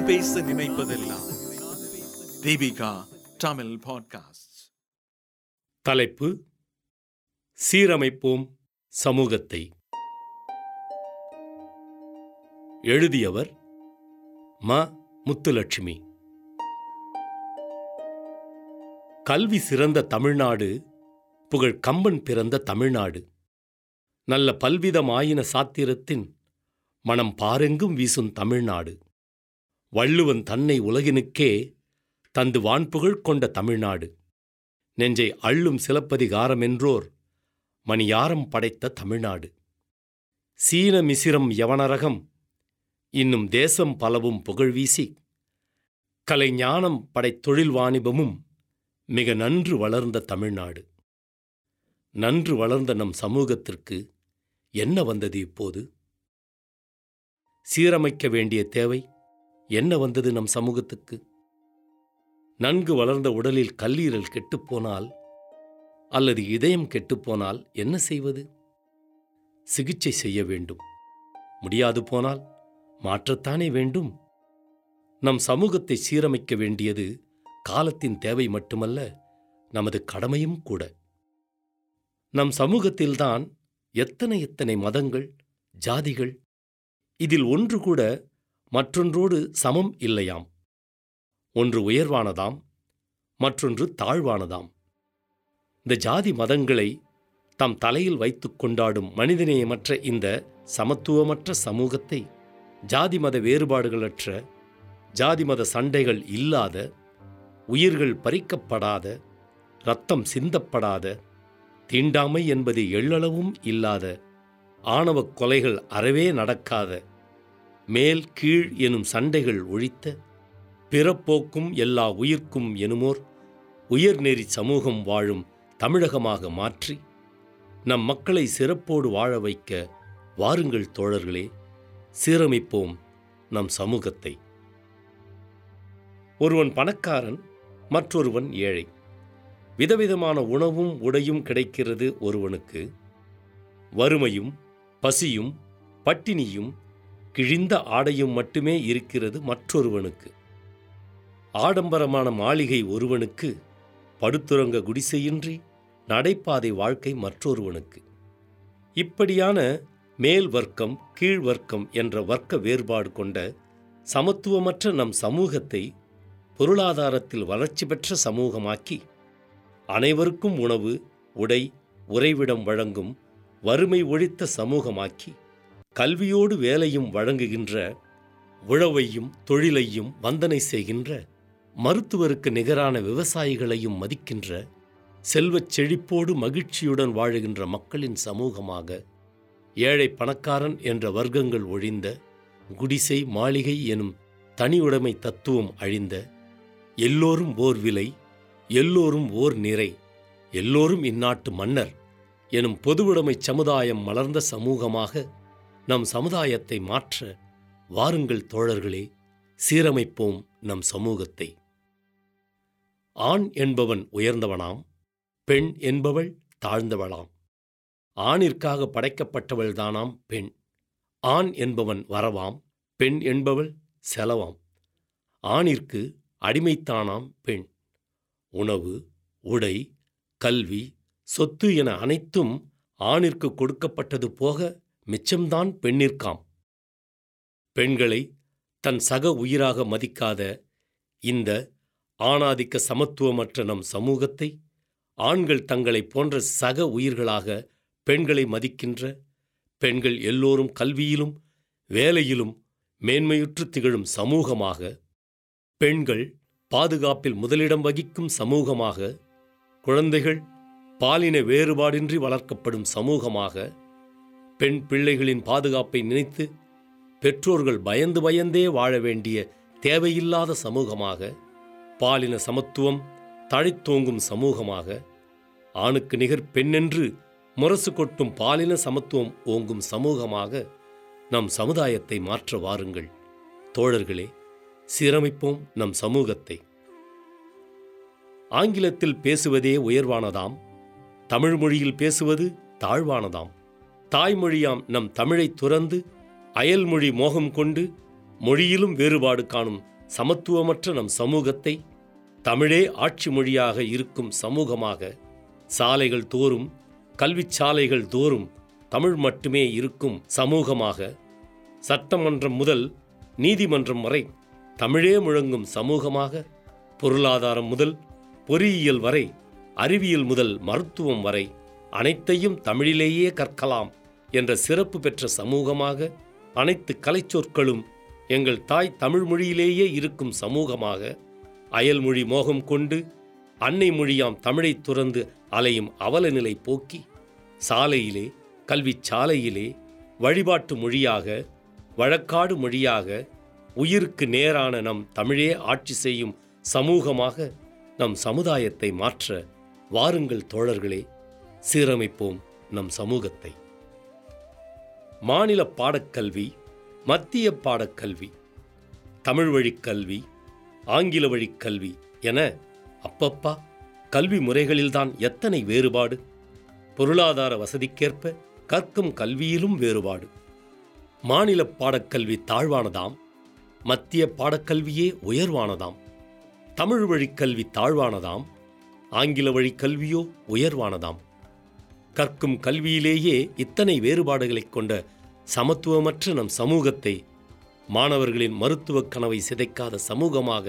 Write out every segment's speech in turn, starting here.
நான் பேச நினைப்பதெல்லாம். தீபிகா தமிழ் பாட்காஸ்ட் தலைப்பு சீரமைப்போம் சமூகத்தை. எழுதியவர் ம. முத்துலட்சுமி. கல்வி சிறந்த தமிழ்நாடு புகழ் கம்பன் பிறந்த தமிழ்நாடு. நல்ல பல்விதமாயின சாத்திரத்தின் மனம் பாரெங்கும் வீசும் தமிழ்நாடு. வள்ளுவன் தன்னை உலகினுக்கே தந்து வான்புகழ் கொண்ட தமிழ்நாடு. நெஞ்சை அள்ளும் சிலப்பதிகாரமென்றோர் மணியாரம் படைத்த தமிழ்நாடு. சீன மிசிரம் யவனரகம் இன்னும் தேசம் பலவும் புகழ் வீசி கலைஞானம் படைத்தொழில் வாணிபமும் மிக நன்று வளர்ந்த தமிழ்நாடு. நன்று வளர்ந்த நம் சமூகத்திற்கு என்ன வந்தது இப்போது? சீரமைக்க வேண்டிய தேவை? என்ன வந்தது நம் சமூகத்துக்கு? நன்கு வளர்ந்த உடலில் கல்லீரல் கெட்டுப்போனால் அல்லது இதயம் கெட்டுப்போனால் என்ன செய்வது? சிகிச்சை செய்ய வேண்டும். முடியாது போனால் மாற்றத்தானே வேண்டும்? நம் சமூகத்தை சீரமைக்க வேண்டியது காலத்தின் தேவை மட்டுமல்ல நமது கடமையும் கூட. நம் சமூகத்தில்தான் எத்தனை எத்தனை மதங்கள் ஜாதிகள் இதில் ஒன்று கூட மற்றொன்றோடு சமம் இல்லையாம். ஒன்று உயர்வானதாம் மற்றொன்று தாழ்வானதாம். இந்த ஜாதி மதங்களை தம் தலையில் வைத்துக் கொண்டாடும் மனிதநேயமற்ற இந்த சமத்துவமற்ற சமூகத்தை ஜாதி மத வேறுபாடுகளற்ற ஜாதி மத சண்டைகள் இல்லாத உயிர்கள் பறிக்கப்படாத ரத்தம் சிந்தப்படாத தீண்டாமை என்பது எள்ளளவும் இல்லாத ஆணவக் கொலைகள் அறவே நடக்காத மேல் கீழ் எனும் சண்டைகள் ஒழித்த பிறப்போக்கும் எல்லா உயிர்க்கும் எனுமோர் உயர்நெறி சமூகம் வாழும் தமிழகமாக மாற்றி நம் மக்களை சிறப்போடு வாழ வைக்க வாருங்கள் தோழர்களே சீரமைப்போம் நம் சமூகத்தை. ஒருவன் பணக்காரன் மற்றொருவன் ஏழை. விதவிதமான உணவும் உடையும் கிடைக்கிறது ஒருவனுக்கு. வறுமையும் பசியும் பட்டினியும் கிழிந்த ஆடையும் மட்டுமே இருக்கிறது மற்றொருவனுக்கு. ஆடம்பரமான மாளிகை ஒருவனுக்கு படுத்துறங்க குடிசையின்றி நடைபாதை வாழ்க்கை மற்றொருவனுக்கு. இப்படியான மேல் வர்க்கம் கீழ் வர்க்கம் என்ற வர்க்க வேறுபாடு கொண்ட சமத்துவமற்ற நம் சமூகத்தை பொருளாதாரத்தில் வளர்ச்சி பெற்ற சமூகமாக்கி அனைவருக்கும் உணவு உடை உறைவிடம் வழங்கும் வறுமை ஒழித்த சமூகமாக்கி கல்வியோடு வேலையும் வழங்குகின்ற உழவையும் தொழிலையும் வந்தனை செய்கின்ற மருத்துவருக்கு நிகரான விவசாயிகளையும் மதிக்கின்ற செல்வச் செழிப்போடு மகிழ்ச்சியுடன் வாழுகின்ற மக்களின் சமூகமாக ஏழை பணக்காரன் என்ற வர்க்கங்கள் ஒழிந்த குடிசை மாளிகை எனும் தனியுடைமை தத்துவம் அழிந்த எல்லோரும் ஓர் விலை எல்லோரும் ஓர் நிறை எல்லோரும் இந்நாட்டு மன்னர் எனும் பொதுவுடைமை சமுதாயம் மலர்ந்த சமூகமாக நம் சமுதாயத்தை மாற்ற வாருங்கள் தோழர்களே சீரமைப்போம் நம் சமூகத்தை. ஆண் என்பவன் உயர்ந்தவனாம் பெண் என்பவள் தாழ்ந்தவளாம். ஆணிற்காக படைக்கப்பட்டவள்தானாம் பெண். ஆண் என்பவன் வரவாம் பெண் என்பவள் செலவாம். ஆணிற்கு அடிமைத்தானாம் பெண். உணவு உடை கல்வி சொத்து என அனைத்தும் ஆணிற்கு கொடுக்கப்பட்டது போக மிச்சம்தான் பெண்ணிற்காம். பெண்களை தன் சக உயிராக மதிக்காத இந்த ஆணாதிக்க சமத்துவமற்ற நம் சமூகத்தை ஆண்கள் தங்களை போன்ற சக உயிர்களாக பெண்களை மதிக்கின்ற பெண்கள் எல்லோரும் கல்வியிலும் வேலையிலும் மேன்மையுற்று திகழும் சமூகமாக பெண்கள் பாதுகாப்பில் முதலிடம் வகிக்கும் சமூகமாக குழந்தைகள் பாலின வேறுபாடின்றி வளர்க்கப்படும் சமூகமாக பெண் பிள்ளைகளின் பாதுகாப்பை நினைத்து பெற்றோர்கள் பயந்து பயந்தே வாழ வேண்டிய தேவையில்லாத சமூகமாக பாலின சமத்துவம் தழைத்தோங்கும் சமூகமாக ஆணுக்கு நிகர் பெண்ணென்று முரசு கொட்டும் பாலின சமத்துவம் ஓங்கும் சமூகமாக நம் சமுதாயத்தை மாற்ற வாருங்கள். தோழர்களே சீரமைப்போம் நம் சமூகத்தை. ஆங்கிலத்தில் பேசுவதே உயர்வானதாம் தமிழ் மொழியில் பேசுவது தாழ்வானதாம். தாய்மொழியாம் நம் தமிழை துறந்து அயல்மொழி மோகம் கொண்டு மொழியிலும் வேறுபாடு காணும் சமத்துவமற்ற நம் சமூகத்தை தமிழே ஆட்சி மொழியாக இருக்கும் சமூகமாக சாலைகள் தோறும் கல்விச் சாலைகள் தோறும் தமிழ் மட்டுமே இருக்கும் சமூகமாக சட்டமன்றம் முதல் நீதிமன்றம் வரை தமிழே முழங்கும் சமூகமாக பொருளாதாரம் முதல் பொறியியல் வரை அறிவியல் முதல் மருத்துவம் வரை அனைத்தையும் தமிழிலேயே கற்கலாம். என்ற சிறப்பு பெற்ற சமூகமாக அனைத்து கலைச்சொற்களும் எங்கள் தாய் தமிழ் மொழியிலேயே இருக்கும் சமூகமாக அயல்மொழி மோகம் கொண்டு அன்னை மொழியாம் தமிழை துறந்து அலையும் அவலநிலை போக்கி சாலையிலே கல்விச் சாலையிலே வழிபாட்டு மொழியாக வழக்காடு மொழியாக உயிருக்கு நேரான நம் தமிழே ஆட்சி செய்யும் சமூகமாக நம் சமுதாயத்தை மாற்ற வாருங்கள் தோழர்களே சீரமைப்போம் நம் சமூகத்தை. மாநில பாடக்கல்வி மத்திய பாடக்கல்வி தமிழ் வழிக் கல்வி ஆங்கில வழிக் கல்வி என அப்பப்பா கல்வி முறைகளில்தான் எத்தனை வேறுபாடு? பொருளாதார வசதிக்கேற்ப கற்கும் கல்வியிலும் வேறுபாடு. மாநில பாடக்கல்வி தாழ்வானதாம் மத்திய பாடக்கல்வியே உயர்வானதாம் தமிழ் வழிக் கல்வி தாழ்வானதாம் ஆங்கில வழிக் கல்வியோ உயர்வானதாம். கற்கும் கல்வியிலேயே இத்தனை வேறுபாடுகளைக் கொண்ட சமத்துவமற்ற நம் சமூகத்தை மாணவர்களின் மருத்துவக் கனவை சிதைக்காத சமூகமாக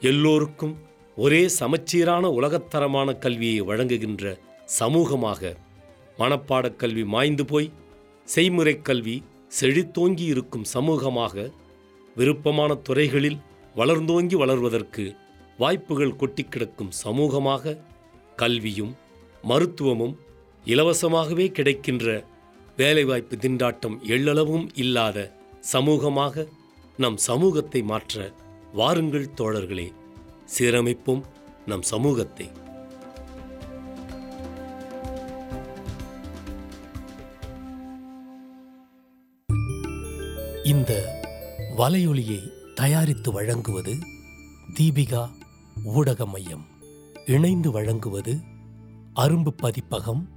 எல்லோருக்கும் ஒரே சமச்சீரான உலகத்தரமான கல்வியை வழங்குகின்ற சமூகமாக மனப்பாடக் கல்வி மாய்ந்து போய் செய்முறைக் கல்வி செழித்தோங்கி இருக்கும் சமூகமாக விருப்பமான துறைகளில் வளர்ந்தோங்கி வளர்வதற்கு வாய்ப்புகள் கொட்டி கிடக்கும் சமூகமாக கல்வியும் மருத்துவமும் இலவசமாகவே கிடைக்கின்ற வேலைவாய்ப்பு திண்டாட்டம் எள்ளளவும் இல்லாத சமூகமாக நம் சமூகத்தை மாற்ற வாருங்கள் தோழர்களே. சீரமைப்போம் நம் சமூகத்தை. இந்த வலையொலியை தயாரித்து வழங்குவது தீபிகா ஊடக மையம் இணைந்து வழங்குவது அரும்பு பதிப்பகம்